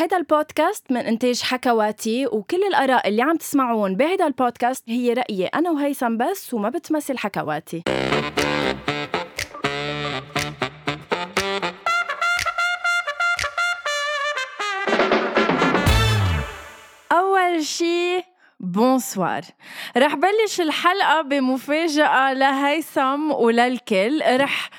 هيدا البودكاست من إنتاج حكواتي وكل الآراء اللي عم تسمعون بهيدا البودكاست هي رأيي أنا وهيثم بس وما بتمثل حكواتي. أول شي بونسوار رح بلش الحلقة بمفاجأة لهيثم وللكل. رح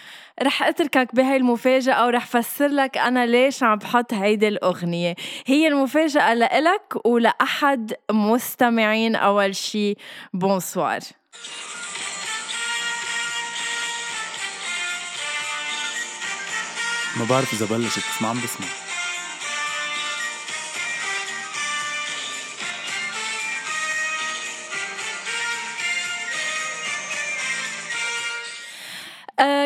رح أتركك بهاي المفاجأة ورح فسر لك أنا ليش عم بحط هيدي الأغنية. هي المفاجأة لإلك ولأحد مستمعين أول شي. بونسوار. ما بعرف إذا بلشت بس ما عم بسمع.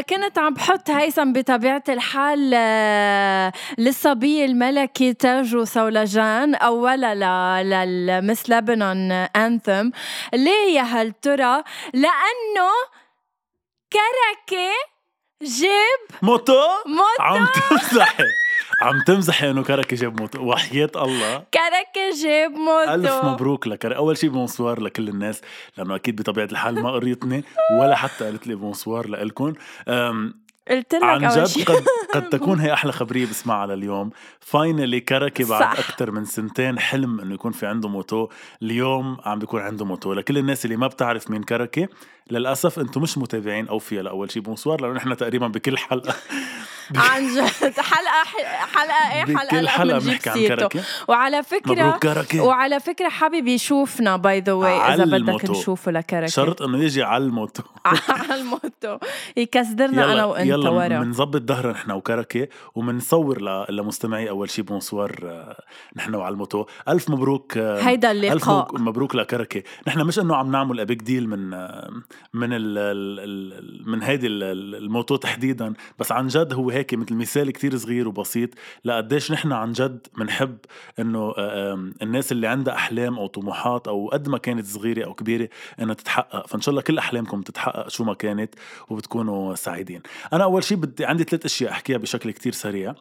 كنت عم بحط هيثم بطبيعة الحال آه، للصبي الملكي تاجو سولجان أولا للمس لبنان أنثم. ليه يا هل ترى؟ لأنه كركة جيب موتو؟ موتو. عم تمزحي عم تمزحي إنه كركه جاب موتو وحياة الله. كركة جيب موتو ألف مبروك لكركه أول شيء بونسوار لكل الناس لأنه أكيد بطبيعة الحال ما قريتني ولا حتى قالت لي bonsoir لكم قلت لك عن جد قد قد تكون هي أحلى خبرية بسمعها لليوم finally كركه بعد صح. أكثر من سنتين حلم إنه يكون في عنده moto. اليوم عم بيكون عنده moto. لكل الناس اللي ما بتعرف مين كركه للأسف أنتم مش متابعين اوفياء لأول شيء bonsoir لأنه نحن تقريبا بكل حلقة. عن جد. حلقة حلقة إيه؟ حلقة بكل حلقة بنحكي عن كركه وعلى مبروك كركه وعلى فكرة حابب يشوفنا by the way على بدك. نشوفه لكركة شرط إنه يجي على ال moto. على ال moto. يكسدرنا أنا وأنت يلا ورا. بنظبط ظهرنا نحن وكركه وبنصور ل- لمستمعي أول شيء bonsoir آه، نحن وعلى ال moto. ألف مبروك آه، هيدا ألف اللقاء مبروك- مبروك لكركه نحن مش إنه عم نعمل a big deal من آه، من ال ال ال من هيدي ال- ال- ال moto تحديدا. بس عن جد هو هيك مثل مثال كتير صغير وبسيط لقديش نحن عن جد بنحب إنه آه، الناس اللي عندها أحلام أو طموحات أو قد ما كانت صغيرة أو كبيرة إنها تتحقق. فإن شاء الله كل أحلامكم تتحقق شو ما كانت وبتكونوا سعيدين. أنا أول شيء بدي عندي ثلاث أشياء أحكيها بشكل كتير سريع.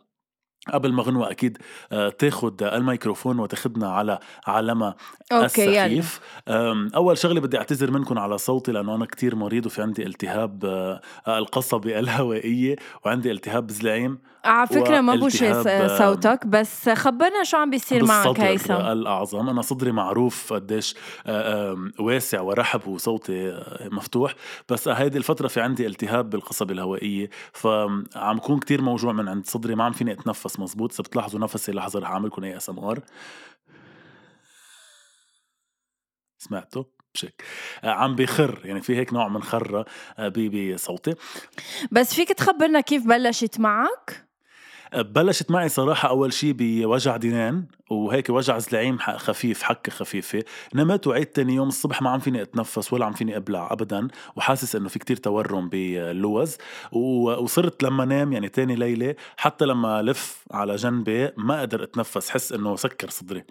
قبل ما غنوة أكيد آه، تاخد الميكروفون وتاخدنا على عالمها السخيف. أول شغلة بدي أعتذر منكم على صوتي لأنه أنا كتير مريض وفي عندي التهاب آه، القصبة الهوائية وعندي التهاب زلعيم على فكرة ما بوشي صوتك بس خبرنا شو عم بيصير معك هيثم الأعظم. أنا صدري معروف قديش آه، واسع ورحب وصوتي آه، مفتوح. بس هيدي الفترة في عندي التهاب بالقصبة الهوائية. فعم كون كتير موجوع من عند صدري. ما عم فيني أتنفس مزبوط. إذا بتلاحظوا نفسي لحظة رح أعملكم ASMR. سمعتوا؟ بشك آه، عم بخر يعني في هيك نوع من خرة ب- بصوتي. بس فيك تخبرنا كيف بلشت معك؟ بلشت معي صراحة أول شي بوجع دينان وهيك وجع زلعيم خفيف حكة خفيفة. نمت وعيت تاني يوم الصبح ما عم فيني أتنفس ولا عم فيني أبلع أبدا وحاسس إنه في كتير تورم باللوز. وصرت لما نام يعني تاني ليلة حتى لما لف على جنبي ما أقدر أتنفس حس إنه سكر صدري.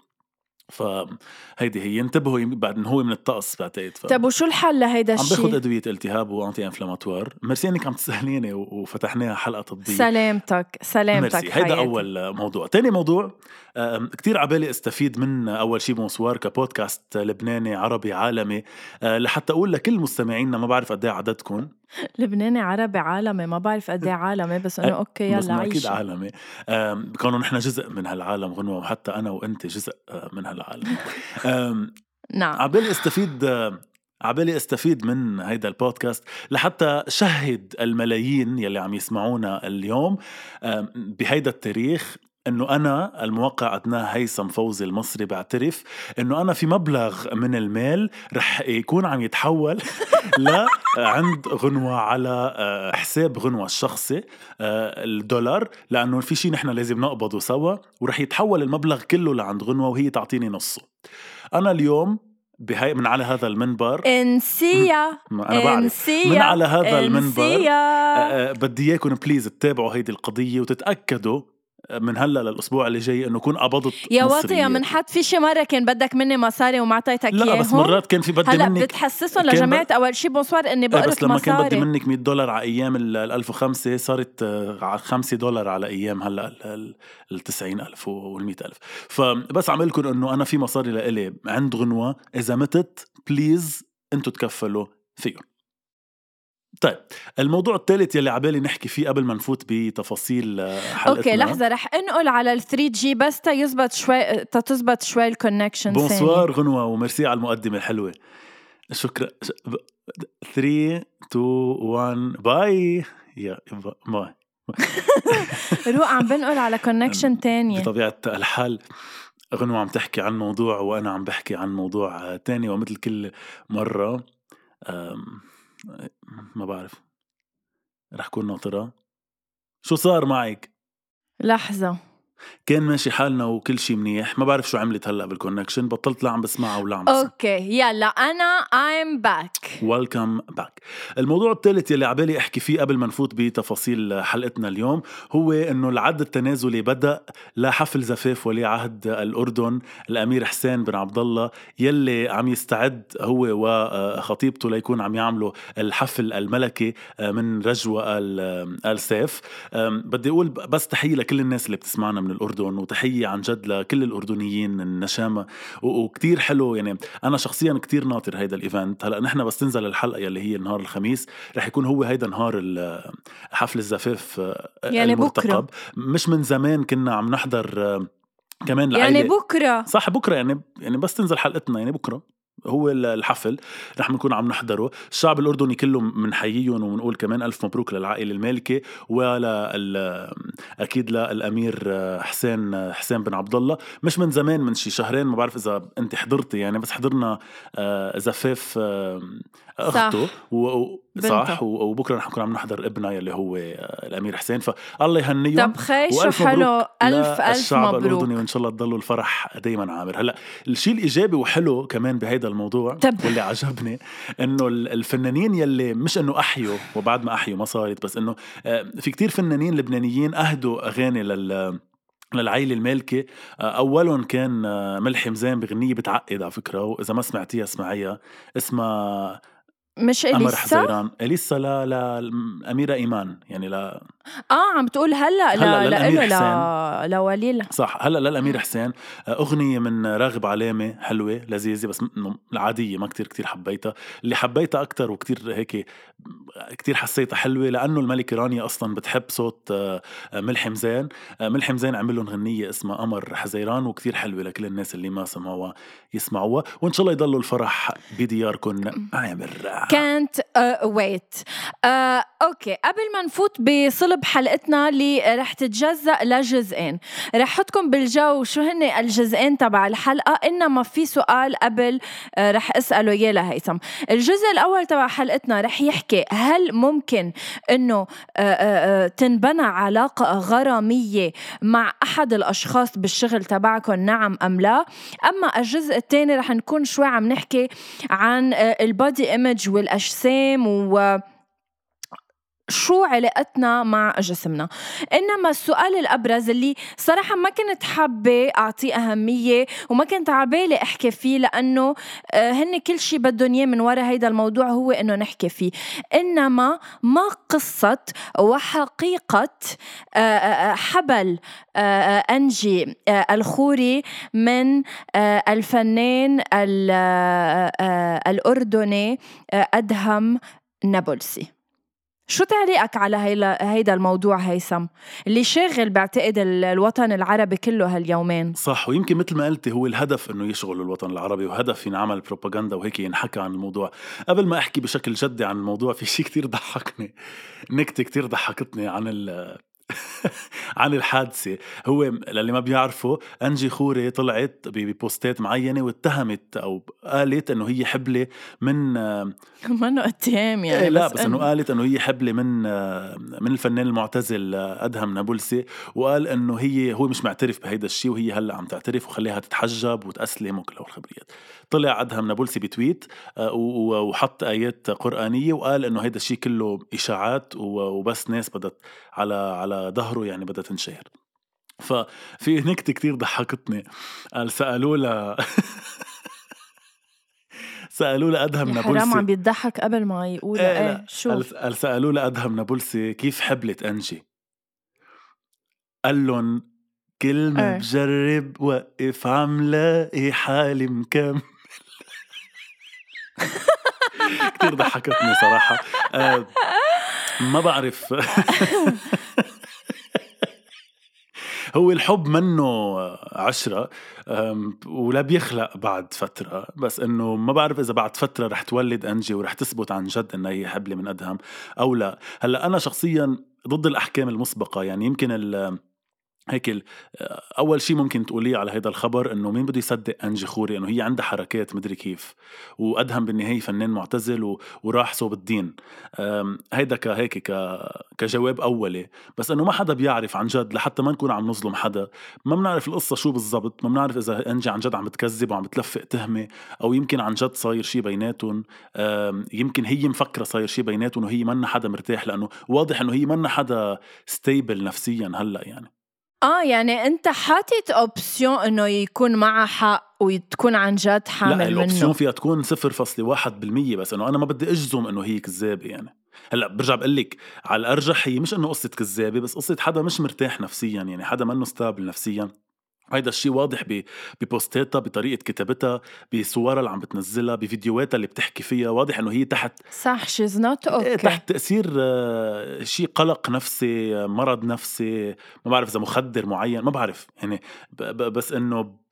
فهيدي هي انتبهوا بعد إنه هو من الطقس بعتقد ف... طب وشو الحل لهيدا عم باخد الشيء؟ أدوية التهاب و anti-inflammatoire merci إنك عم تسأليني و- وفتحناها حلقة طبيه سلامتك سلامتك ميرسي هيدا. أول موضوع. تاني موضوع آم، كتير عبالي أستفيد من أول شي bonsoir كبودكاست لبناني عربي عالمي. آه، لحتى أقول لكل مستمعينا ما بعرف قد إيه عددكم. لبناني عربي عالمي. ما بعرف قد إيه عالمي بس إنه okay بس يلا إنه أكيد عيش عالمي. كونه نحن جزء من هالعالم غنوة وحتى أنا وأنت جزء آه، من هالعالم. نعم. عبالي أستفيد عبالي أستفيد من هيدا البودكاست لحتى شهد الملايين يلي عم يسمعونا اليوم بهيدا التاريخ إنه أنا الموقع ادناه هيثم فوزي المصري بعترف إنه أنا في مبلغ من المال رح يكون عم يتحول لعند غنوة على آه، حساب غنوة الشخصي آه، الدولار لأنه في شيء نحن لازم نقبضه سوا ورح يتحول المبلغ كله لعند غنوة وهي تعطيني نصه. أنا اليوم بهي من على هذا المنبر انسيا أنا بعرف. انسيا من على هذا المنبر انسيا. آه، بدي إياكم بليز تتابعوا هيدي القضية وتتأكدوا من هلا للأسبوع اللي جاي إنه كون قبضت يا واطي يا ريال. من حد في شي مرة كان بدك مني مصاري وما اعطيتك اياهم لا بس مرات كان في بدي هلا منك بتحسسهم كان لجماعه أول شي بونسوار إني إيه بقرص بس لما كان بدي مصاري. منك 100 دولار على أيام ال 1005 صارت آه، على 5 دولار على أيام هلا ال- ال 90000 وال 100000 فبس عم لكم إنه أنا في مصاري لإلي عند غنوة إذا متت please إنتوا تكفلوا فيهم. طيب الموضوع الثالث يلي عبالي نحكي فيه قبل ما نفوت بتفاصيل آه، حلقتنا. okay لحظة رح انقل على ال 3G بس تا يزبط شوي تا تزبط شوي ال connection bonsoir غنوة وميرسي على المقدمة الحلوة. شكرا. 3 2 1 bye يا با- bye روق عم بنقل على connection تانية. بطبيعة الحال غنوة عم تحكي عن موضوع وأنا عم بحكي عن موضوع تاني ومثل كل مرة ما بعرف. رح كون ناطرة. شو صار معك؟ لحظة. كان ماشي حالنا وكل شي منيح. ما بعرف شو عملت هلأ بال connection بطلت لا عم بسمعها ولا عم بسمع okay يلا أنا I'm back. welcome back الموضوع الثالث يلي عبالي أحكي فيه قبل ما نفوت بتفاصيل حلقتنا اليوم هو إنه العد التنازلي بدأ لحفل زفاف ولي عهد الأردن. الأمير حسين بن عبد الله يلي عم يستعد هو وخطيبته ليكون عم يعملوا الحفل الملكي من رجوة ال- ال سيف أم، بدي أقول بس تحية لكل الناس اللي بتسمعنا من الأردن وتحية عن جد لكل الأردنيين النشامه و- وكتير حلو يعني أنا شخصيا كتير ناطر هيدا الإيفنت. هلأ نحن بس تنزل الحلقة يلي هي نهار الخميس رح يكون هو هيدا نهار حفل الزفاف آه، يعني المرتقب. مش من زمان كنا عم نحضر آه، كمان يعني العيلة بكرة. صح بكرة يعني يعني بس تنزل حلقتنا يعني بكرة. هو ال- الحفل رح نكون عم نحضره. الشعب الأردني كله منحييهم وبنقول كمان ألف مبروك للعائلة المالكة ولا أكيد للأمير حسين حسين بن عبد الله. مش من زمان من شي شهرين ما بعرف إذا أنت حضرتي يعني بس حضرنا آه، زفاف آه، أخته و-. صح و- وبكرة رح نكون عم نحضر ابنها يلي هو الأمير حسين فالله يهنيهم. طب خي شو وألف حلو. مبروك. ألف للشعب مبروك الأردني وإن شاء الله تضلوا الفرح دايما عامر. هلأ الشيء الإيجابي وحلو كمان بهيدا الموضوع طب. واللي عجبني ال- الفنانين يلي مش إنه أحيوا وبعد ما أحيوا ما صارت بس إنه آه، في كتير فنانين لبنانيين أهدوا أغاني لل للعيلة المالكة. آه، أولهم كان آه، ملحم زين بغنية بتعقد على فكرة وإذا ما سمعتيها اسمعيها اسمها مش قمر إليسا؟ حزيران. إليسا لا لا الأميرة إيمان يعني لا. آه عم تقول هلأ هلأ لا لا لوليل صح هلأ للأمير حسين. أغنية من راغب علامة حلوة لذيذة بس العادية ما كتير كتير حبيتها. اللي حبيتها أكتر وكتير هيك كتير حسيتها حلوة لأنه الملكه رانيا أصلا بتحب صوت آه، آه، ملحم زين. آه، ملحم زين عمل لهم غنية اسمها قمر حزيران وكتير حلوة لكل الناس اللي ما سمعوها يسمعوها. وإن شاء الله يضلوا الفرح بدياركم عامر. كانت ويت أوكي. قبل ما نفوت بصلب حلقتنا اللي رح تتجزأ لجزئين. رح حطكم بالجو شو هن الجزئين تبع الحلقة إنما في سؤال قبل آه، رح أسأله إياه لهيثم. الجزء الأول تبع حلقتنا رح يحكي هل ممكن إنه آه، آه، تنبنى علاقة غرامية مع أحد الأشخاص بالشغل تبعكم نعم أم لا؟ أما الجزء الثاني رح نكون شوي عم نحكي عن البادي إيمج والأجسام و شو علاقتنا مع جسمنا. إنما السؤال الأبرز اللي صراحة ما كنت حابة اعطيه أهمية وما كنت عبالي أحكي فيه لأنه آه، هن كل شيء بدهم إياه من وراء هيدا الموضوع هو إنه نحكي فيه. إنما ما قصة وحقيقة آه، آه، حبل أنجي الخوري من الفنان ال- الأردني أدهم نابلسي. شو تعليقك على هيدا الموضوع هيثم؟ اللي شاغل بعتقد ال- الوطن العربي كله هاليومين. صح ويمكن مثل ما قلتي هو الهدف إنه يشغل الوطن العربي وهدف ينعمل بروباغندا وهيك ينحكى عن الموضوع. قبل ما أحكي بشكل جدي عن الموضوع في شيء كتير ضحكني. نكتة كتير ضحكتني عن ال عن الحادثة. هو للي ما بيعرفوا أنجي خوري طلعت ببوستات معينة واتهمت أو قالت أنه هي حبلة من منه اتهام يعني إيه لا بس, بس إنه قالت إنه هي حبلة من من الفنان المعتزل أدهم نابلسي وقال إنه هي هو مش معترف بهيدا الشيء وهي هلأ عم تعترف وخليها تتحجب وتأسلم وكل هالخبريات طلع أدهم نابلسي بتويت آه، وحط آيات قرآنية وقال إنه هيدا الشيء كله إشاعات و- وبس ناس بدت على على ظهره يعني بدها تنشهر. ففي نكتة كتير ضحكتني. قال سألوا لها أدهم يا نابلسي حرام عم بيضحك قبل ما يقول. إيه. إيه شو؟ قال لها أدهم نابلسي كيف حبلت أنجي. قال لهم كل ما إيه. بجرب وقف عم لاقي حالي مكمل. كتير ضحكتني صراحة. آه، ما بعرف. هو الحب منه عشرة ولا بيخلق بعد فترة بس إنه ما بعرف إذا بعد فترة رح تولد أنجي ورح تثبت عن جد انها هي حبلة من ادهم أو لا. هلأ أنا شخصيا ضد الأحكام المسبقة يعني يمكن ال هيك أول شيء ممكن تقوليه على هذا الخبر إنه مين بده يصدق أنجي خوري؟ إنه هي عندها حركات مدري كيف. وأدهم بالنهاية فنان معتزل و... وراح صوب الدين. هيدا كهيك ك... كجواب أولي. بس إنه ما حدا بيعرف عن جد لحتى ما نكون عم نظلم حدا. ما بنعرف القصة شو بالضبط ما بنعرف إذا أنجي عن جد عم بتكذب وعم بتلفق تهمة أو يمكن عن جد صاير شيء بيناتهم. يمكن هي مفكرة صاير شيء بيناتهم وهي منا حدا مرتاح لأنه واضح إنه هي منا حدا stable نفسيا هلأ يعني. آه يعني أنت حاطط option إنه يكون معها حق وتكون عن جد حامل لا ال option فيها تكون 0.1% بس إنه أنا ما بدي أجزم إنه هي كذابه يعني. هلأ برجع بقول لك على الأرجح هي مش إنه قصة كذابة بس قصة حدا مش مرتاح نفسيا يعني حدا منه stable نفسيا. هيدا الشيء واضح ببوستاتها بطريقة كتابتها بصورها اللي عم بتنزلها بفيديوهاتها اللي بتحكي فيها. واضح إنه هي تحت صح she's not okay تحت تأثير آه، شيء قلق نفسي مرض نفسي ما بعرف إذا مخدر معين ما بعرف. يعني بس إنه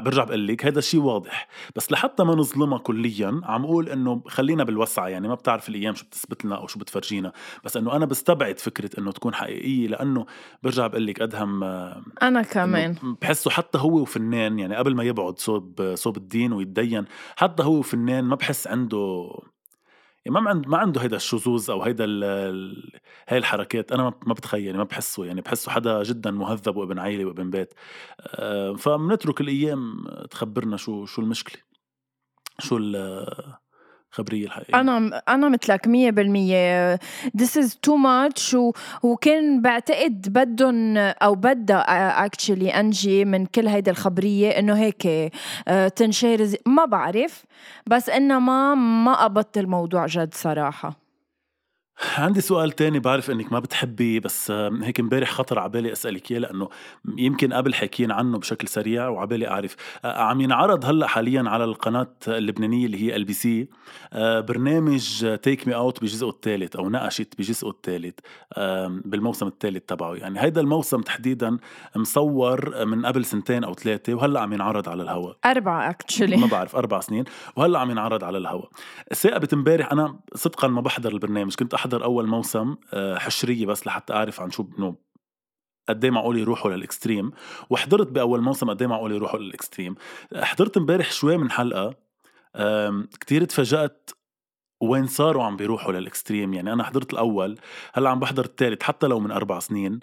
برجع بقول لك هذا الشيء واضح. بس لحتى ما نظلمها كليا عم أقول إنه خلينا بالوسعة يعني ما بتعرف الأيام شو بتثبت لنا أو شو بتفرجينا. بس إنه أنا بستبعد فكرة إنه تكون حقيقية لأنه برجع بقول لك أدهم آه، أنا كمان. بحسه حتى هو وفنان يعني قبل ما يبعد صوب صوب الدين ويتدين حتى هو وفنان ما بحس عنده يعني ما ما عنده هيدا الشذوذ أو هيدا هاي الحركات أنا ما- بتخيل ما بحسه يعني بحسه حدا جدا مهذب وابن عيلة وابن بيت. آه، فبنترك الأيام تخبرنا شو شو المشكلة شو الخبريه الحقيقية. أنا أنا مثلك 100% this is too much و... وكان بعتقد بدهم أو بدها actually أنجي من كل هيدي الخبرية إنه هيك آه، تنشير زي- ما بعرف. بس انما ما قبضت الموضوع جد صراحة. عندي سؤال تاني بعرف إنك ما بتحبي بس هيك إمبارح خطر على بالي أسألك إياه لأنه يمكن قبل حكيين عنه بشكل سريع وعبالي أعرف. آه، عم ينعرض هلأ حاليا على القناة اللبنانية اللي هي إل بي سي برنامج Take Me Out بجزءه الثالث أو نقشت بجزءه الثالث بالموسم الثالث تبعه. يعني هيدا الموسم تحديدا مصور من قبل سنتين أو ثلاثة وهلأ عم ينعرض على الهواء أربعة actually ما بعرف أربع سنين وهلأ عم ينعرض على الهواء ثاقبت إمبارح أنا صدقا ما بحضر البرنامج كنت أحضر أول موسم آه، حشرية بس لحتى أعرف عن شو انه قد إيه معقول يروحوا لل extreme؟ وحضرت بأول موسم قد إيه معقول يروحوا لل extreme؟ حضرت امبارح شوي من حلقة كتير تفاجأت وين صاروا عم بيروحوا للإكستريم. يعني أنا حضرت الأول هلأ عم بحضر الثالث حتى لو من أربع سنين.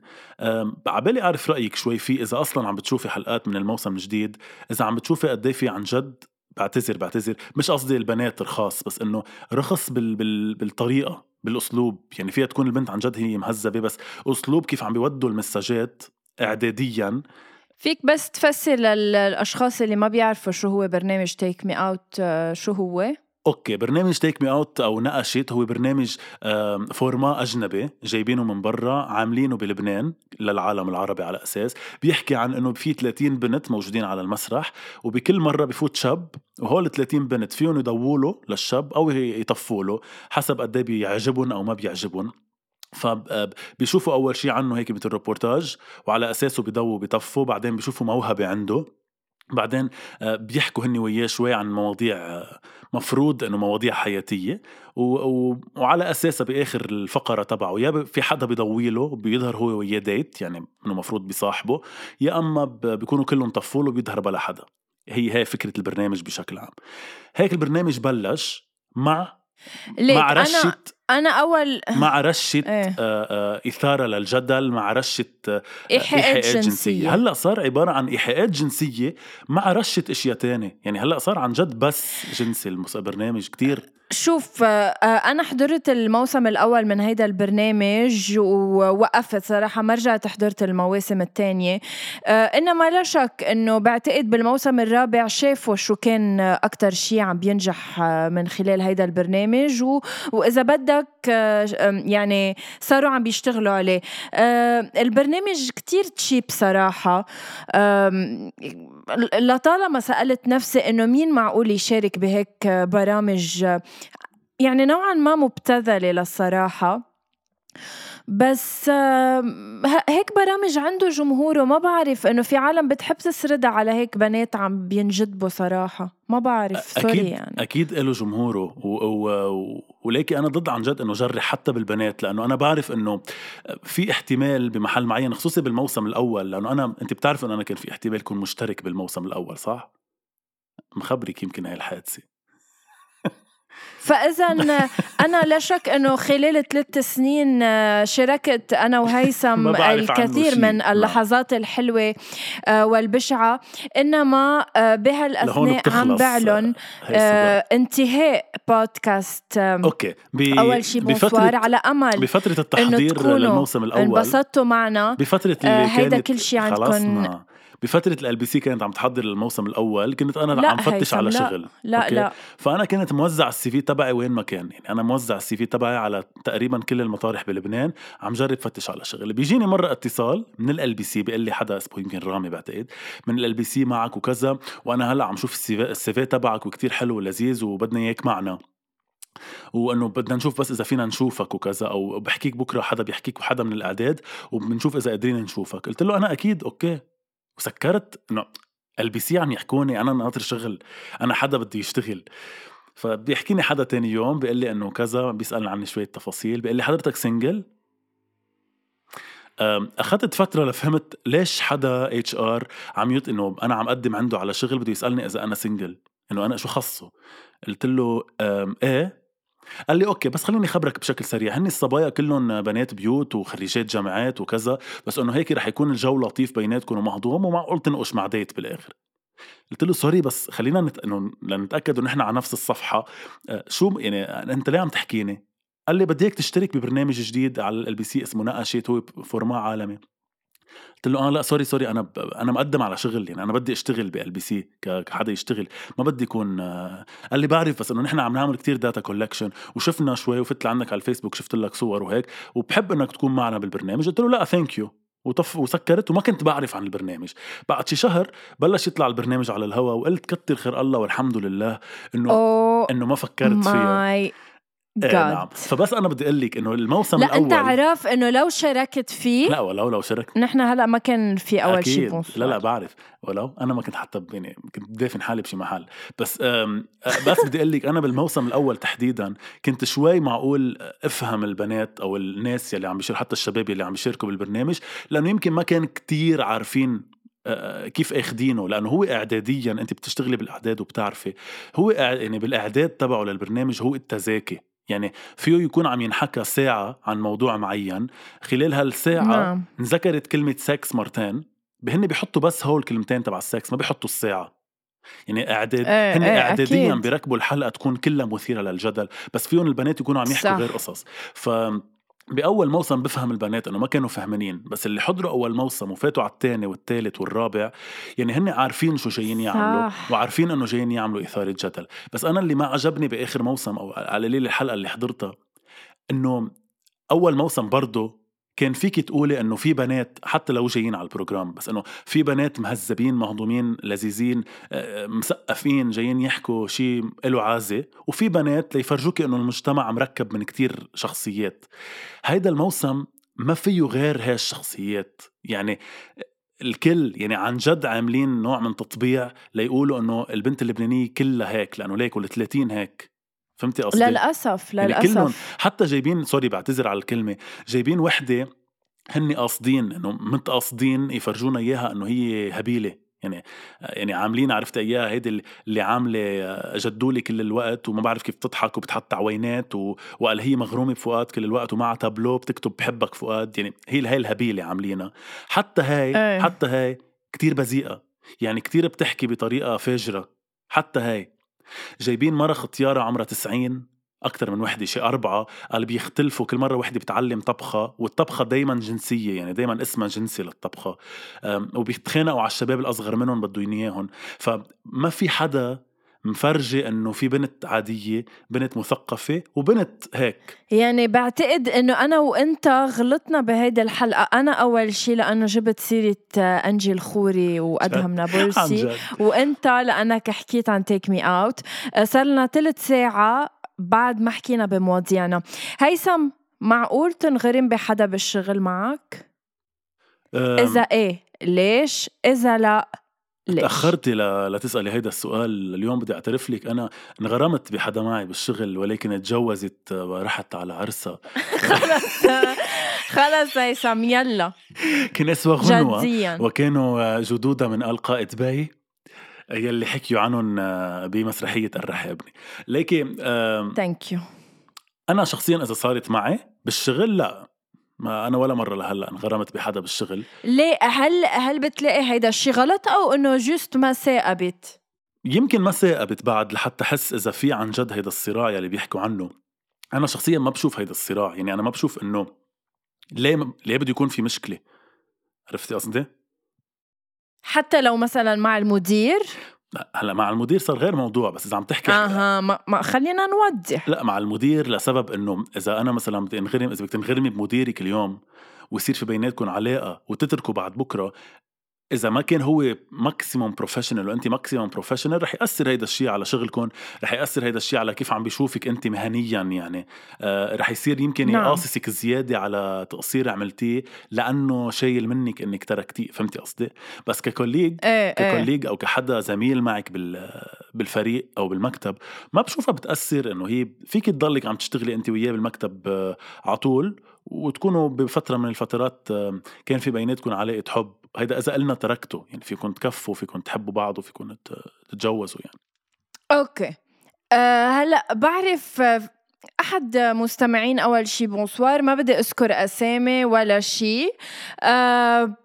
عبالي أعرف رأيك شوي فيه إذا أصلا عم بتشوفي حلقات من الموسم الجديد إذا عم بتشوفي قد في عن جد بعتذر بعتذر مش قصدي البنات رخاص بس إنه رخص بال بال بالطريقة. بالأسلوب يعني فيها تكون البنت عن جد هي مهذبة بس أسلوب كيف عم بيودوا المساجات اعداديا. فيك بس تفسر للأشخاص اللي ما بيعرفوا شو هو برنامج Take Me Out شو هو؟ okay برنامج Take Me Out أو نقشت هو برنامج format أجنبي جايبينه من برا عاملينه بلبنان للعالم العربي على أساس. بيحكي عن إنه في 30 بنت موجودين على المسرح وبكل مرة بفوت شاب وهول 30 بنت فيهم يضووا له للشاب أو يطفوا له حسب قد إيه بيعجبهم أو ما بيعجبهم. فبيشوفوا أول شيء عنه هيك مثل ريبورتاج وعلى أساسه بيضووا بيطفوا بعدين بيشوفوا موهبة عنده. بعدين آه، بيحكوا هني وياه شوي عن مواضيع آه، مفروض إنه مواضيع حياتية و... و... وعلى أساسها بآخر الفقرة تبعه يا في حدا بيضوي له بيظهر هو وياه ديت يعني إنه مفروض بيصاحبه يا أما ب... بيكونوا كلهم طفوا له بيظهر بلا حدا. هي هي فكرة البرنامج بشكل عام. هيك البرنامج بلش مع ليك مع أنا رشه أنا اول مع رشة إيه. آه، آه، إثارة للجدل مع رشة آه، ايحاءات جنسيه هلأ صار عبارة عن ايحاءات جنسيه مع رشة إشياء تانية. يعني هلأ صار عن جد بس جنسي البرنامج كتير. شوف آه، أنا حضرت الموسم الأول من هيدا البرنامج ووقفت صراحة ما رجعت حضرت المواسم الثانية آه، إنما لا شك إنه بعتقد بالموسم الرابع شافوا شو كان أكتر شيء عم بينجح آه، من خلال هيدا البرنامج وإذا بدك يعني صاروا عم بيشتغلوا عليه. البرنامج كتير تشيب صراحة. لطالما سألت نفسي إنه مين معقول يشارك بهيك برامج يعني نوعا ما مبتذلة للصراحة. بس هيك برامج عنده جمهوره ما بعرف إنه في عالم بتحب تسردها على هيك بنات عم بينجذبوا صراحة. ما بعرف سوري يعني. أكيد له جمهوره و... و... وليكي أنا ضد عن جد إنه جري حتى بالبنات لأنه أنا بعرف إنه في احتمال بمحل معين خصوصي بالموسم الأول لأنه أنا أنت بتعرف إنه أنا كان في احتمال يكون مشترك بالموسم الأول صح؟ مخبرك يمكن هاي الحادثة. فاذا أنا لا شك أنه خلال ثلاث سنين آه، شاركت أنا وهيثم الكثير من نعم. اللحظات الحلوة آه، والبشعة. إنما آه، بهالأثناء عم بعلن انتهاء بودكاست okay. أول شيء bonsoir على أمل بفترة التحضير للموسم الأول. انبسطتوا معنا. بفترة اللي هيدا كل شيء عندكم بفترة ال LBC كانت عم تحضر للموسم الأول كنت أنا عم فتش على لا شغل. لا okay؟ لا. فأنا كنت موزع ال CV تبعي وين ما كان. يعني أنا موزع ال CV تبعي على تقريبا كل المطارح بلبنان عم جرب فتش على شغل. بيجيني مرة اتصال من ال LBC بيقول لي حدا اسمه يمكن رامي بعتقد من ال LBC معك وكذا وأنا هلأ عم شوف ال CV تبعك وكتير حلو ولذيذ وبدنا إياك معنا. وإنه بدنا نشوف بس إذا فينا نشوفك وكذا أو بحكيك بكرة حدا بيحكيك وحدا من الإعداد وبنشوف إذا قادرين نشوفك. قلت له أنا أكيد okay. وسكرت إنه البي عم يحكوني أنا ناطر شغل أنا حدا بدي يشتغل. فبيحكيني حدا تاني يوم بيقول لي إنه كذا بيسألني عني شوية تفاصيل بيقول لي حضرتك single أخذت فترة لفهمت ليش حدا HR عم يط إنه أنا عم أقدم عنده على شغل بده يسألني إذا أنا single إنه أنا شو خصه؟ قلت له إيه؟ قال لي okay بس خليني خبرك بشكل سريع. هن الصبايا كلهم بنات بيوت وخريجات جامعات وكذا بس إنه هيك رح يكون الجو لطيف بيناتكم ومهضوم ومعقول تنقش مع date بالآخر. قلت له sorry بس خلينا نت... لنتأكد إنه نحن على نفس الصفحة. آه، شو يعني أنت ليه عم تحكيني؟ قال لي بدي اياك تشترك ببرنامج جديد على ال LBC اسمه نقشت هو format عالمي. قلت له آه لا sorry sorry أنا ب... أنا مقدم على شغل يعني أنا بدي أشتغل بال LBC كحدا يشتغل ما بدي يكون آه، قال لي بعرف بس إنه نحن عم نعمل كتير data collection وشفنا شوي وفت لعندك على الفيسبوك شفت لك صور وهيك وبحب إنك تكون معنا بالبرنامج. قلت له لا thank you وطف وسكرت وما كنت بعرف عن البرنامج. بعد شي شهر بلش يطلع البرنامج على الهواء وقلت كتر خير الله والحمد لله إنه إنه ما فكرت فيها. إيه نعم. فبس أنا بدي أقول لك إنه الموسم لا الأول انت عرف إنه لو شركت فيه لا ولو لو شاركت. نحن هلا ما كان في أول شيء لا لا بعرف. ولو أنا ما كنت حتى يعني كنت دافن حالي بشي محل. بس بس بدي أقول لك أنا بالموسم الأول تحديدا كنت شوي معقول أفهم البنات أو الناس يلي عم بيشاركوا حتى الشباب يلي عم بيشاركوا بالبرنامج لأنه يمكن ما كان كتير عارفين كيف أخدينه. لأنه هو اعداديا أنت بتشتغلي بالأعداد وبتعرفي. هو يعني بالأعداد تبعه للبرنامج هو التزاكي يعني فيه يكون عم ينحكى ساعة عن موضوع معين. خلال هالساعة نعم. انذكرت كلمة سكس مرتين. بهن بيحطوا بس هول الكلمتين تبع السكس ما بيحطوا الساعة. يعني اعداد إيه هن إيه اعداديا بيركبوا الحلقة تكون كلها مثيرة للجدل بس فيهم البنات يكونوا عم يحكوا غير قصص. ف بأول موسم بفهم البنات إنه ما كانوا فهمانين بس اللي حضروا أول موسم وفاتوا على الثاني والثالث والرابع يعني هن عارفين شو جايين يعملوا صح. وعارفين إنه جايين يعملوا إثارة جدل بس أنا اللي ما عجبني بآخر موسم أو على ليله الحلقة اللي حضرتها إنه أول موسم برضه كان فيك تقولي إنه في بنات حتى لو جايين على البروجرام بس إنه في بنات مهذبين مهضومين لذيذين آه، مسقفين جايين يحكوا شيء له عازة وفي بنات ليفرجوك إنه المجتمع مركب من كتير شخصيات. هيدا الموسم ما فيه غير هاي الشخصيات. يعني الكل يعني عن جد عاملين نوع من تطبيع ليقولوا إنه البنت اللبنانية كلها هيك لأنه ليك وال 30 هيك. فهمتي قصدي؟ للأسف للأسف. يعني كلهم حتى جايبين sorry بعتذر على الكلمة جايبين وحدة هن قاصدين إنه متقاصدين يفرجونا إياها إنه هي هبيلة. يعني يعني عاملين عرفت إياها هيدي اللي عاملة جدولي كل الوقت وما بعرف كيف تضحك وبتحط عوينات و... وقال هي مغرومة بفؤاد كل الوقت ومعها تابلو بتكتب بحبك فؤاد. يعني هي هاي الهبيلة عاملينها. حتى هاي إيه. حتى هاي كتير بذيئة. يعني كتير بتحكي بطريقة فاجرة. حتى هاي. جايبين مرة ختيارة عمرها 90 أكثر من وحدة شي أربعة قال بيختلفوا كل مرة وحدة بتعلم طبخة والطبخة دائما جنسية يعني دائما اسمها جنسي للطبخة. وبيتخانقوا على الشباب الأصغر منهم بده إياهم. فما في حدا مفرجة إنه في بنت عادية بنت مثقفة وبنت هيك. يعني بعتقد إنه أنا وإنت غلطنا بهيدي الحلقة. أنا أول شيء لأنه جبت سيرة أنجي الخوري وأدهم نابلسي. وإنت لأنك حكيت عن Take Me Out صار لنا ثلث ساعة بعد ما حكينا بمواضيعنا. هيثم معقول تنغرم بحدا بالشغل معك؟ إذا إيه؟ ليش؟ إذا لا؟ ليش؟ تأخرتي لتسألي هيدا السؤال اليوم بدي أعترف لك أنا انغرمت بحدا معي بالشغل ولكن تجوزت ورحت على عرسها خلص خلص هيثم يلا. كان اسمها غنوة. جديا. وكانوا جدودها من آل قائد باي يلي حكيوا عنهم بمسرحية الرحابني ليكي thank you أنا شخصيا إذا صارت معي بالشغل لا. ما أنا ولا مرة لهلأ انغرمت بحدا بالشغل. ليه؟ هل هل بتلاقي هيدا الشيء غلط أو إنه just ما ثاقبت يمكن ما ثاقبت بعد لحتى احس إذا في عن جد هيدا الصراع يلي بيحكوا عنه. أنا شخصيا ما بشوف هيدا الصراع يعني أنا ما بشوف إنه ليه ليه بده يكون في مشكلة. عرفتي قصدي؟ حتى لو مثلا مع المدير؟ هلا مع المدير صار غير موضوع بس إذا عم تحكي أها ما, ما خلينا نوضح لا مع المدير لسبب إنه إذا أنا مثلا بدي انغرم إذا بدك تنغرمي بمديرك اليوم ويصير في بيناتكم علاقة وتتركوا بعد بكرة إذا ما كان هو maximum professional وأنت maximum professional رح يأثر هيدا الشيء على شغلكم رح يأثر هيدا الشيء على كيف عم بيشوفك أنت مهنيا يعني آه رح يصير يمكن نعم. يقاصصك زيادة على تقصير عملتيه لأنه شايل منك إنك تركتيه فهمتي قصدي بس ك colleague إيه, إيه. ك colleague أو كحدا زميل معك بالفريق أو بالمكتب ما بشوفها بتأثر إنه هي فيك تضلك عم تشتغلي أنت وياه بالمكتب آه، على طول وتكونوا بفترة من الفترات كان في بيناتكم علاقة حب. هيدا إذا قلنا تركته يعني فيكم تكفوا فيكم تحبوا بعض وفيكم تتجوزوا يعني. okay. أه هلأ بعرف أحد مستمعين أول شي bonsoir ما بدي أذكر أسامي ولا شيء أه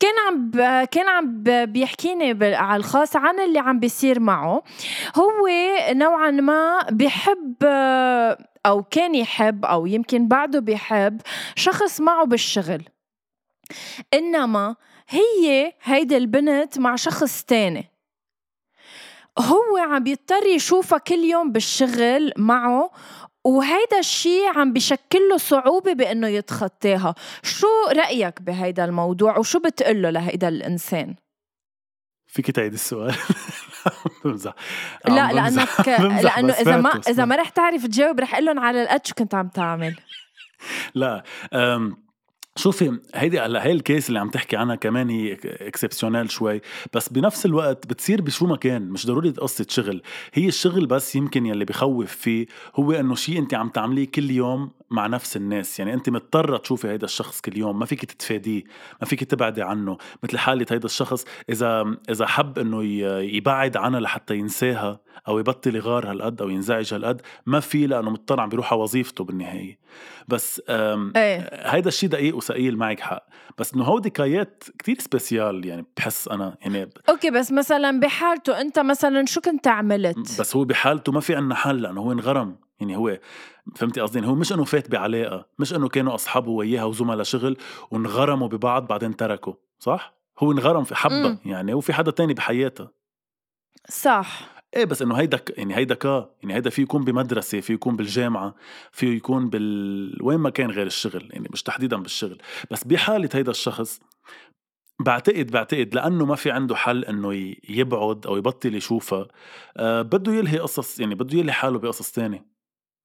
كان عم كان عم بيحكيني على الخاص عن اللي عم بيصير معه. هو نوعا ما بحب أو كان يحب أو يمكن بعده بيحب شخص معه بالشغل. إنما هي هيدي البنت مع شخص تاني. هو عم بيضطر يشوفها كل يوم بالشغل معه وهيدا الشيء عم بشكل له صعوبة بأنه يتخطاها. شو رأيك بهيدا الموضوع؟ وشو بتقول له لهيدا الإنسان؟ فيك تعيد السؤال. بمزح. لا لانك لأنه إذا ما إذا ما رح تعرف تجاوب رح أقول لهم على القد شو كنت عم تعمل. لا شوفي هيدي هلا هي ال case اللي عم تحكي عنها كمان هي exceptionnelle شوي. بس بنفس الوقت بتصير بشو ما كان مش ضروري قصة شغل. هي الشغل بس يمكن يلي بخوف فيه هو إنه شيء أنت عم تعمليه كل يوم مع نفس الناس. يعني أنت مضطرة تشوفي هيدا الشخص كل يوم ما فيك تتفاديه ما فيك تبعدي عنه. مثل حالة هيدا الشخص إذا إذا حب إنه يبعد عنها لحتى ينساها أو يبطل يغار هالقد أو ينزعج هالقد ما في لأنه مضطر عم بيروح على وظيفته بالنهاية. بس إيه. هيدا الشيء دقيق وثقيل معك حق. بس إنه هودي case ات كتير spécial يعني بحس أنا يعني okay بس مثلا بحالته أنت مثلا شو كنت عملت؟ بس هو بحالته ما في عنا حل لأنه هو انغرم. يعني هو فهمتي قصدي؟ يعني هو مش إنه فات بعلاقة مش إنه كانوا أصحابه وياها وزملاء شغل وانغرموا ببعض بعدين تركوا صح؟ هو انغرم في حبة يعني وفي حدا تاني بحياتها. صح. إيه بس إنه هيدا يعني هيدا كا يعني هيدا فيه يكون بمدرسة فيه يكون بالجامعة فيه يكون بال وين ما كان غير الشغل يعني مش تحديدا بالشغل. بس بحالة هيدا الشخص بعتقد بعتقد لأنه ما في عنده حل إنه يبعد أو يبطل يشوفها آه بده يلهي قصص يعني بده يلهي حاله بقصص تانية.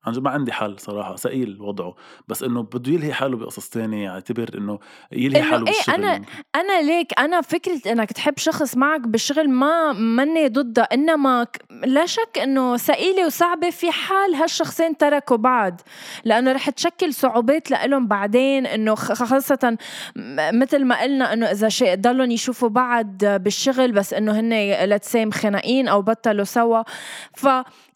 عن جد ما عندي حل صراحة ثقيل وضعه. بس إنه بده يلهي حاله بقصص تانية يعتبر إنه يلهي حاله إيه بالشغل أنا أنا ليك أنا فكرة إنك تحب شخص معك بالشغل ما ماني ضدها إنما لا شك إنه ثقيله وصعبة في حال هالشخصين تركوا بعض. لأنه رح تشكل صعوبات لهم بعدين إنه خاصة مثل ما قلنا إنه إذا شيء ضلهم يشوفوا بعض بالشغل بس إنه هن لتسام خناقين أو بطلوا سوا. ف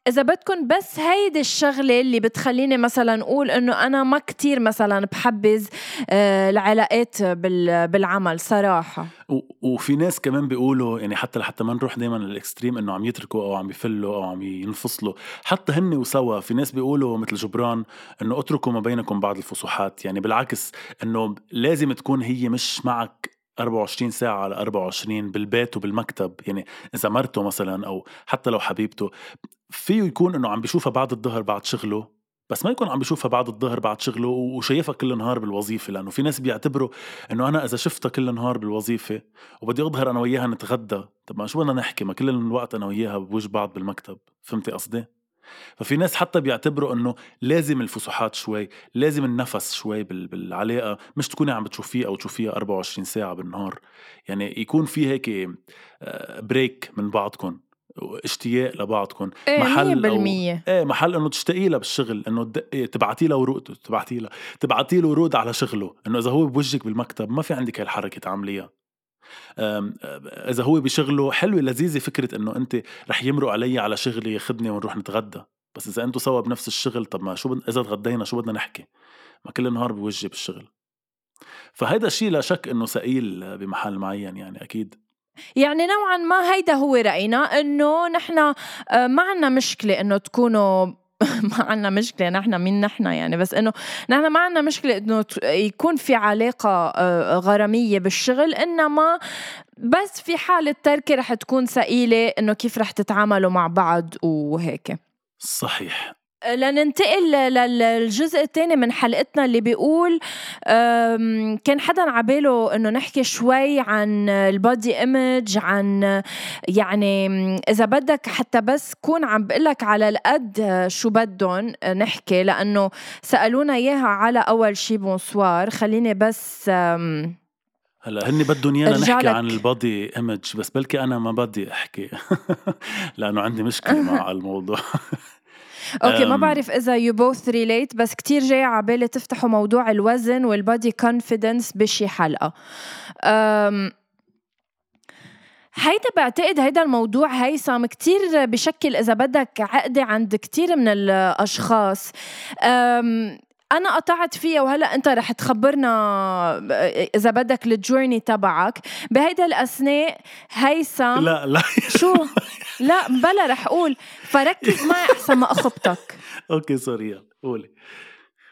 إذا بدكم بس هيدي الشغلة اللي بتخليني مثلا أقول إنه أنا ما كتير مثلا بحبذ آه، العلاقات بالعمل صراحة. وفي ناس كمان بيقولوا يعني حتى لحتى ما نروح دائما للإكستريم إنه عم يتركوا أو عم يفلوا أو عم ينفصلوا. حتى هن وسوا في ناس بيقولوا مثل جبران إنه اتركوا ما بينكم بعض الفسحات يعني بالعكس إنه لازم تكون هي مش معك 24 ساعة على 24 بالبيت وبالمكتب يعني إذا مرته مثلا أو حتى لو حبيبته فيه يكون إنه عم بيشوفها بعد الظهر بعد شغله بس ما يكون عم بيشوفها بعد الظهر بعد شغله وشايفها كل نهار بالوظيفة لأنه في ناس بيعتبروا إنه أنا إذا شفتها كل نهار بالوظيفة وبدي أظهر أنا وياها نتغدى طب ما شو بدنا نحكي ما كل الوقت أنا وياها بوجه بعض بالمكتب فهمتي قصدي؟ ففي ناس حتى بيعتبروا إنه لازم الفسحات شوي لازم النفس شوي بالعلاقة مش تكوني عم بتشوفيه أو تشوفيها 24 ساعة بالنهار. يعني يكون في هيك بريك آه، من بعضكم اشتياق لبعضكم إيه محل أو إيه محل إنه تشتاقي لها بالشغل إنه تدقي تبعتي له ورود تبعتي له تبعتي له ورود على شغله إنه إذا هو بوجهك بالمكتب ما في عندك هالحركه تعمليها. إذا هو بشغله حلوة لذيذة فكرة إنه أنت رح يمرق علي على شغلي ياخذني ونروح نتغدى. بس إذا أنتم سوا بنفس الشغل طب ما شو بد... إذا تغدينا شو بدنا نحكي؟ ما كل النهار بوجهي بالشغل. فهيدا الشيء لا شك إنه ثقيل بمحل معين يعني أكيد. يعني نوعا ما هيدا هو رأينا إنه نحن آه، ما عنا مشكلة إنه تكونوا ما عنا مشكلة نحن مين نحن يعني. بس إنه نحن ما عنا مشكلة إنه يكون في علاقة آه، غرامية بالشغل إنما بس في حالة تركة رح تكون ثقيلة إنه كيف رح تتعاملوا مع بعض وهيك. صحيح. لننتقل للجزء الثاني من حلقتنا اللي بيقول كان حدا عباله إنه نحكي شوي عن ال body image عن يعني إذا بدك حتى بس كون عم بقلك على القد شو بدهم نحكي لأنه سألونا إياها على أول شي bonsoir خليني بس هلا هن بدهم إيانا نحكي عن ال body image بس بلكي أنا ما بدي أحكي. لأنه عندي مشكلة مع الموضوع. okay ما بعرف إذا you both relate بس كتير جاي على بالي تفتحوا موضوع الوزن وال body confidence بشي حلقة. هيدا بعتقد هيدا الموضوع هيثم كتير بشكل إذا بدك عقدة عند كتير من الأشخاص. أنا قطعت فيها وهلأ أنت رح تخبرنا إذا بدك ال journey تبعك. بهيدا الأثناء هيثم لا لا. شو؟ لا بلا رح أقول. فركز معي أحسن ما أخبطك. okay sorry قولي.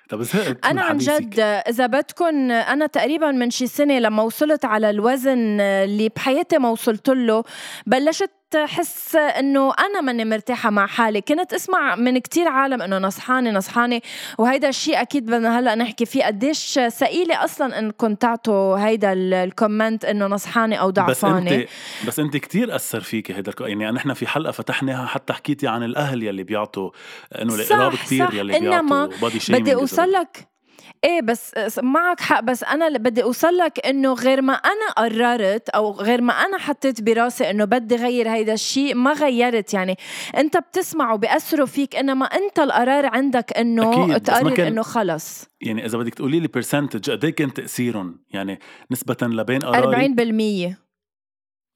طب أنا عن جد إذا بدكم أنا تقريبا من شي سنة لما وصلت على الوزن اللي بحياتي ما وصلت له بلشت حس إنه أنا ماني مرتاحة مع حالي. كنت أسمع من كتير عالم إنه نصحانه نصحانه وهيدا الشيء أكيد بدنا هلأ نحكي فيه. قديش ثقيله أصلا انكم تعطوا هيدا ال comment إنه نصحانه أو ضعفانه بس انت بس أنت كثير أثر فيكي هيدا يعني نحن في حلقة فتحناها حتى حكيتي عن الأهل يلي بيعطوا إنه القراب كثير يلي بيعطوا بدي أوصل لك إيه بس معك حق بس أنا اللي بدي أوصل لك إنه غير ما أنا قررت أو غير ما أنا حطيت براسي إنه بدي غير هيدا الشيء ما غيرت. يعني أنت بتسمع وبيأثروا فيك إنما أنت القرار عندك إنه تقرر إنه خلص. يعني إذا بدك تقولي لي برسنتج قد إيه كان تاثيرهم يعني نسبه لبين قراري؟ 40%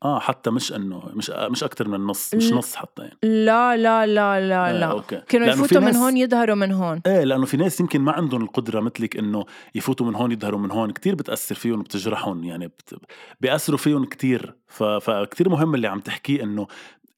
آه حتى مش إنه مش مش أكثر من نص مش نص حتى يعني. لا لا لا لا آه لا. okay. كانوا يفوتوا من هون يظهروا من هون. إيه لأنه في ناس يمكن ما عندهم القدرة مثلك إنه يفوتوا من هون يظهروا من هون. كتير بتأثر فيهم وبتجرحهم يعني بت... بيأثروا فيهم كتير. ف... فكتير مهم اللي عم تحكيه إنه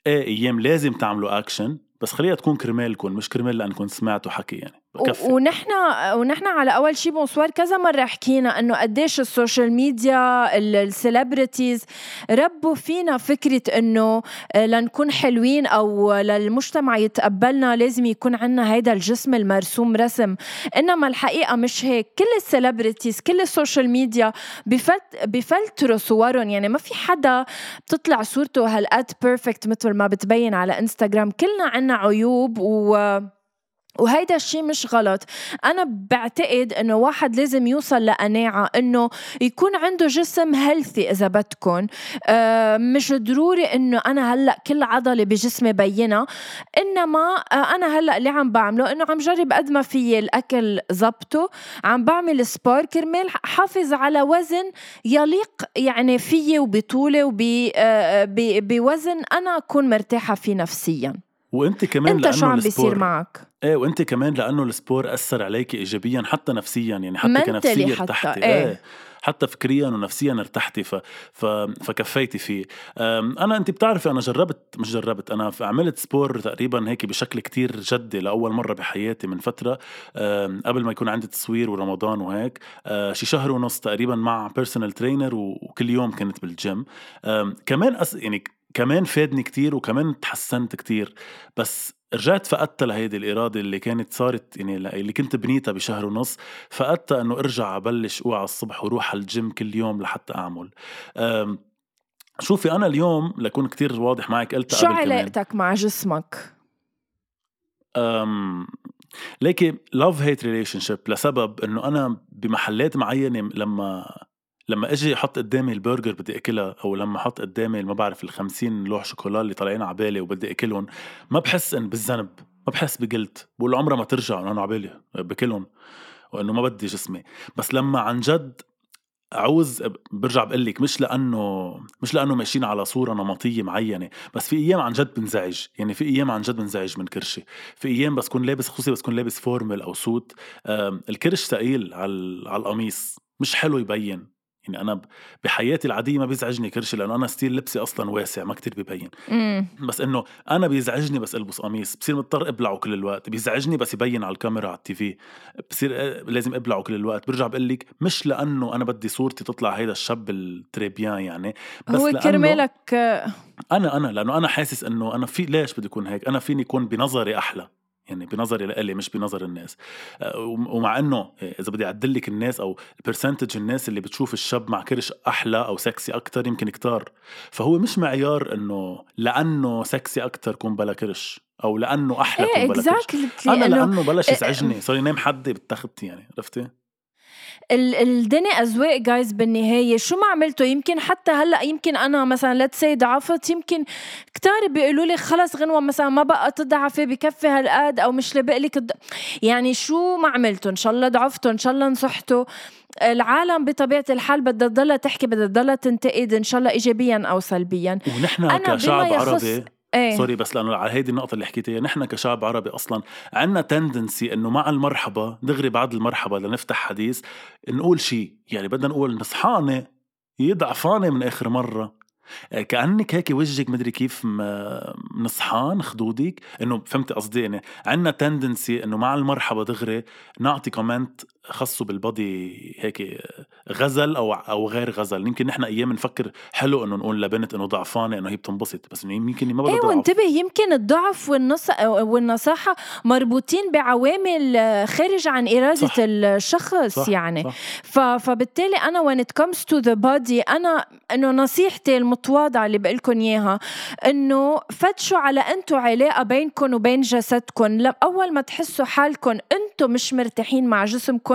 إيه أيام لازم تعملوا اكشن بس خليها تكون كرمالكم مش كرمال لانكم سمعتوا حكي يعني. بكفي. ونحن ونحن على أول شيء bonsoir كذا مرة حكينا إنه قديش ال social media ال celebrities ربوا فينا فكرة إنه آه، لنكون حلوين أو للمجتمع يتقبلنا لازم يكون عندنا هيدا الجسم المرسوم رسم. إنما الحقيقة مش هيك. كل ال celebrities كل ال social media بفت بفلتروا صورهم. يعني ما في حدا بتطلع صورته هالقد perfect مثل ما بتبين على انستغرام كلنا عنا عيوب و وهيدا الشيء مش غلط. أنا بعتقد إنه واحد لازم يوصل لقناعة إنه يكون عنده جسم healthy إذا بدكم آه مش ضروري إنه أنا هلأ كل عضلة بجسمي بينها إنما آه أنا هلأ اللي عم بعمله إنه عم جرب قد ما في الأكل زبطه عم بعمل sport كرمال حافظ على وزن يليق يعني فيي وبطولي وبوزن آه أنا أكون مرتاحة فيه نفسياً. وانت كمان انت شو عم بيصير معك؟ إيه وانت كمان لأنه ال sport أثر عليك ايجابيا حتى نفسيا يعني حتى كنفسيه حتى، ارتحتي. إيه. حتى فكريا ونفسيا ارتحتي ف... ف... فكفيتي فيه. أنا أنت بتعرفي أنا جربت مش جربت أنا عملت sport تقريبا هيك بشكل كتير جدي لأول مرة بحياتي من فترة. قبل ما يكون عندي تصوير ورمضان وهيك. أه، شي شهر ونص تقريبا مع personal trainer وكل يوم كنت بالجيم كمان أس... يعني كمان فادني كتير وكمان تحسنت كتير. بس رجعت فقدتها لهيدي الإرادة اللي كانت صارت يعني اللي كنت بنيتها بشهر ونص. فقدتها إنه أرجع أبلش أوعى الصبح وروح على الجيم كل يوم لحتى أعمل. شوفي أنا اليوم لكون كتير واضح معك قلت شو علاقتك مع جسمك؟ أم ليكي love hate relationship لسبب إنه أنا بمحلات معينة لما لما أجي أحط قدامي البرجر بدي أكلها أو لما أحط قدامي ما بعرف ال 50 لوح شوكولا اللي طالعين على بالي وبدي أكلهم ما بحس إن بالذنب ما بحس بقلت بقول عمرها ما ترجع أنا على بالي بكلهم وإنه ما بدي جسمي. بس لما عن جد عاوز برجع بقول لك مش لأنه مش لأنه ماشيين على صورة نمطية معينة بس في أيام عن جد بنزعج يعني في أيام عن جد بنزعج من كرشي. في أيام بس كون لابس خصوصي بس كون لابس formal أو suit الكرش ثقيل على على القميص مش حلو يبين. يعني أنا بحياتي العادية ما بيزعجني كرشي لأنه أنا style لبسي أصلا واسع ما كتير ببين. إمم. بس إنه أنا بيزعجني بس ألبس قميص بصير مضطر أبلعه كل الوقت بيزعجني بس يبين على الكاميرا على ال TV. بصير آه، لازم أبلعه كل الوقت. برجع بقول لك مش لأنه أنا بدي صورتي تطلع هيدا الشاب ال très bien يعني بس هو كرمالك. أنا أنا لأنه أنا حاسس إنه أنا في ليش بدي أكون هيك؟ أنا فيني اكون بنظري أحلى. يعني بنظري لإلي مش بنظر الناس. وم- ومع إنه إذا بدي اعدل لك الناس أو ال percentage الناس اللي بتشوف الشاب مع كرش أحلى أو سكسي أكتر يمكن كتار. فهو مش معيار إنه لأنه سكسي أكتر كون بلا كرش أو لأنه أحلى إيه كون بلا كرش. أنا انه لأنه بلش إيه، يزعجني. صار ينام حدي بالتختي يعني عرفتي؟ الدنيا أذواق جايز بالنهاية. شو ما عملته يمكن حتى هلأ يمكن أنا مثلا let's say ضعفت. يمكن كتار بيقولوا لي خلص غنوة مثلا ما بقى تضعفي بكفي هالقد أو مش لابق لك. يعني شو ما عملتوا؟ إن شاء الله ضعفتوا إن شاء الله نصحتوا. العالم بطبيعة الحال بدها تضلها تحكي بدها تضلها تنتقد إن شاء الله ايجابيا أو سلبيا. ونحن أنا كشعب عربي إيه. سوري بس لأنه على هيدي النقطة اللي حكيتيها نحن كشعب عربي أصلا عندنا تندنسي إنه مع المرحبا دغري بعد المرحبا لنفتح حديث نقول شيء يعني بدنا نقول نصحانة يضعفانة من آخر مرة. آه، كأنك هيك وجهك مدري كيف نصحان خدودك إنه فهمتي قصدي يعني عندنا تندنسي إنه مع المرحبا دغري نعطي كومنت خصه بالبادي هيك غزل أو أو غير غزل يمكن نحن أيام نفكر حلو إنه نقول لبنت إنه ضعفانة إنه هي بتنبسط بس يمكن ما بدها تضعف وانتبه يمكن الضعف والنص والنصاحة مربوطين بعوامل خارج عن إرادة صح. الشخص صح يعني صح. ف... فبالتالي أنا when it comes to the body أنا إنه نصيحتي المتواضعة اللي بقول لكم إياها إنه فتشوا على أنتم علاقة بينكم وبين جسدكم أول ما تحسوا حالكم أنتم مش مرتاحين مع جسمكم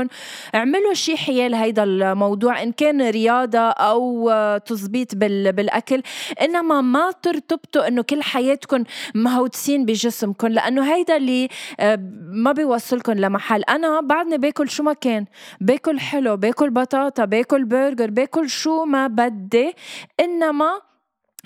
اعملوا شيء حيال هيدا الموضوع إن كان رياضة أو آه، تظبيط بال... بالأكل. إنما ما ترتبطوا إنه كل حياتكم مهوتسين بجسمكم لأنه هيدا اللي آه، ما بيوصلكم لمحل. أنا بعدني باكل شو ما كان. باكل حلو باكل بطاطا باكل برجر باكل شو ما بدي. إنما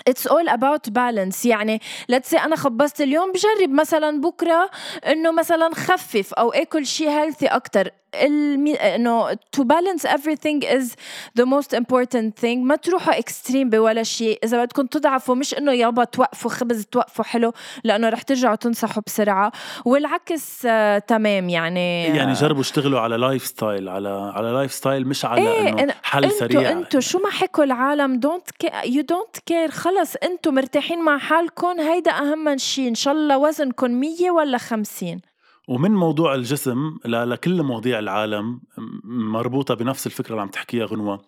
It's all about balance. يعني let's say أنا خبصت اليوم بجرب مثلا بكرة إنه مثلا خفف أو آكل شيء healthy أكتر. المي... إنه to balance everything is the most important thing. ما تروحوا extreme بولا شيء إذا بدكم تضعفوا مش إنه يابا توقفوا خبز توقفوا حلو. لأنه رح ترجعوا تنصحوا بسرعة. والعكس آه تمام. يعني يعني جربوا اشتغلوا على lifestyle على على lifestyle مش على إيه، إنه حل انتو سريع. انتو شو ما حكوا العالم don't you don't care خلص انتو مرتاحين مع حالكم هيدا أهم شيء إن شاء الله وزنكم 100 ولا 50 ومن موضوع الجسم لكل مواضيع العالم م- مربوطة بنفس الفكرة اللي عم تحكيها غنوة.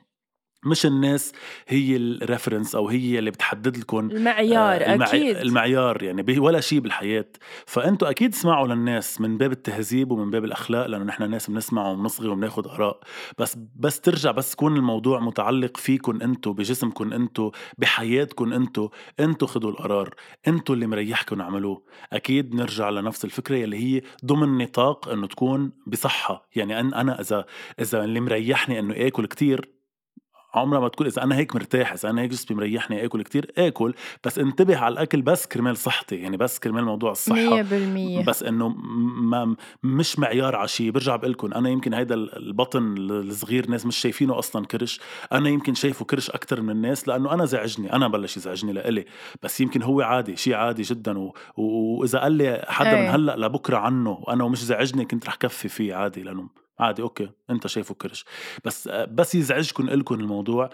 مش الناس هي الريفرنس أو هي اللي بتحدد لكم المعيار آه، المعي- أكيد. المعيار يعني ولا شيء بالحياة. فأنتوا أكيد اسمعوا للناس من باب التهذيب ومن باب الأخلاق لأنه نحن ناس بنسمع وبنصغي وبناخد آراء. بس بس ترجع بس يكون الموضوع متعلق فيكم أنتوا بجسمكم أنتوا بحياتكم أنتوا. أنتوا خدوا القرار. أنتوا اللي مريحكم اعملوه أكيد نرجع لنفس الفكرة اللي هي ضمن نطاق أنه تكون بصحة. يعني أن أنا إذا إذا اللي مريحني أنه آكل كتير عمرها ما تكون إذا أنا هيك مرتاح إذا أنا هيك جسمي مريحني آكل كتير آكل. بس انتبه على الأكل بس كرمال صحتي يعني بس كرمال موضوع الصحة. 100% بس إنه ما مش معيار على شيء برجع بقول لكم أنا يمكن هيدا البطن الصغير ناس مش شايفينه أصلا كرش. أنا يمكن شايفه كرش أكثر من الناس لأنه أنا زعجني. أنا بلش يزعجني لإلي. بس يمكن هو عادي شيء عادي جدا. و... وإذا قال لي حدا من هلأ لبكرة عنه وأنا ومش زعجني كنت رح كفي فيه عادي لأنه عادي okay أنت شايفه كرش. بس بس يزعجكم لكم الموضوع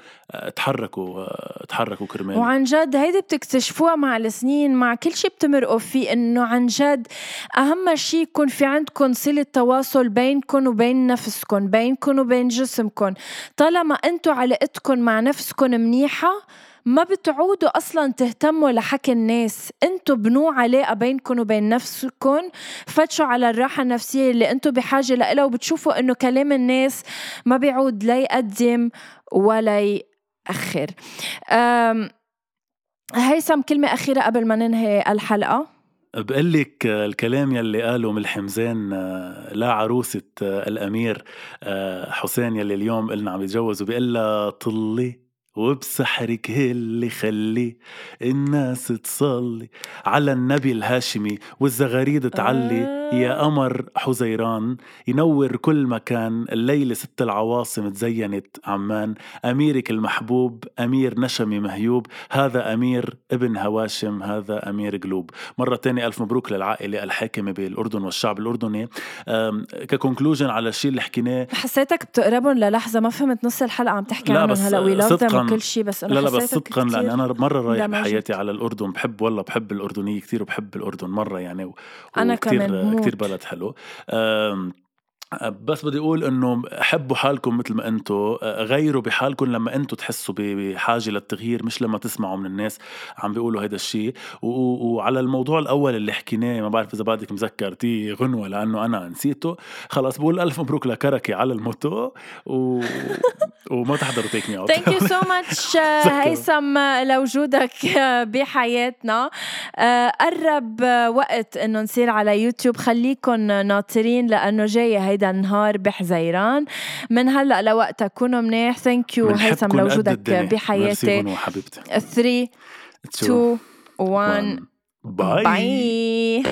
تحركوا تحركوا كرمال. وعن جد هيدي بتكتشفوها مع السنين مع كل شيء بتمرقوا فيه إنه عن جد أهم شيء يكون في عندكم صلة تواصل بينكم وبين نفسكم بينكم وبين جسمكم. طالما أنتم علاقتكم مع نفسكم منيحة ما بتعودوا أصلا تهتموا لحكي الناس. أنتوا بنوا علاقة بينكم وبين نفسكم. فتشوا على الراحة النفسية اللي أنتوا بحاجة لها وبتشوفوا إنه كلام الناس ما بيعود لا يقدم ولا يأخر. هيثم كلمة أخيرة قبل ما ننهي الحلقة. بقول لك الكلام يلي قاله من الحمزان لا عروسة الأمير حسين يلي اليوم قلنا عم يتجوز وبيقول لها طلي. وبسحرك اللي خلي الناس تصلي على النبي الهاشمي والزغاريد تعلي آه. يا قمر حزيران ينور كل مكان الليلة ست العواصم تزينت عمان أميرك المحبوب أمير نشمي مهيوب هذا أمير ابن هواشم هذا أمير قلوب. مرة تانية ألف مبروك للعائلة الحاكمة بالأردن والشعب الأردني. ك conclusion على الشيء اللي حكيناه. حسيتك بتقربهم للحظة ما فهمت نص الحلقة عم تحكي عنهم هلا. oui كل شيء بس أنا لا لا بس صدقا لاني أنا مرة رايح بحياتي على الأردن. بحب والله بحب الأردنية كثير وبحب الأردن مرة يعني و... أنا كمان كثير بلد حلو. بس بدي أقول إنه حبوا حالكم مثل ما أنتم غيروا بحالكم لما أنتم تحسوا بحاجة للتغيير مش لما تسمعوا من الناس عم بيقولوا هيدا الشيء. وعلى الموضوع الأول اللي حكيناه ما بعرف إذا بعدك مذكرتي غنوة لأنه أنا نسيته. خلص بقول ألف مبروك لكركي على ال moto. و... وما تحضروا Take Me Out thank you so much هيثم لوجودك بحياتنا. قرب وقت إنه نصير على يوتيوب. خليكم ناطرين لأنه جاي هيدا هيدا النهار بحزيران من هلأ لوقتها كونوا منيح. thank you هيثم لوجودك بحياتي 3 2 1 bye, bye.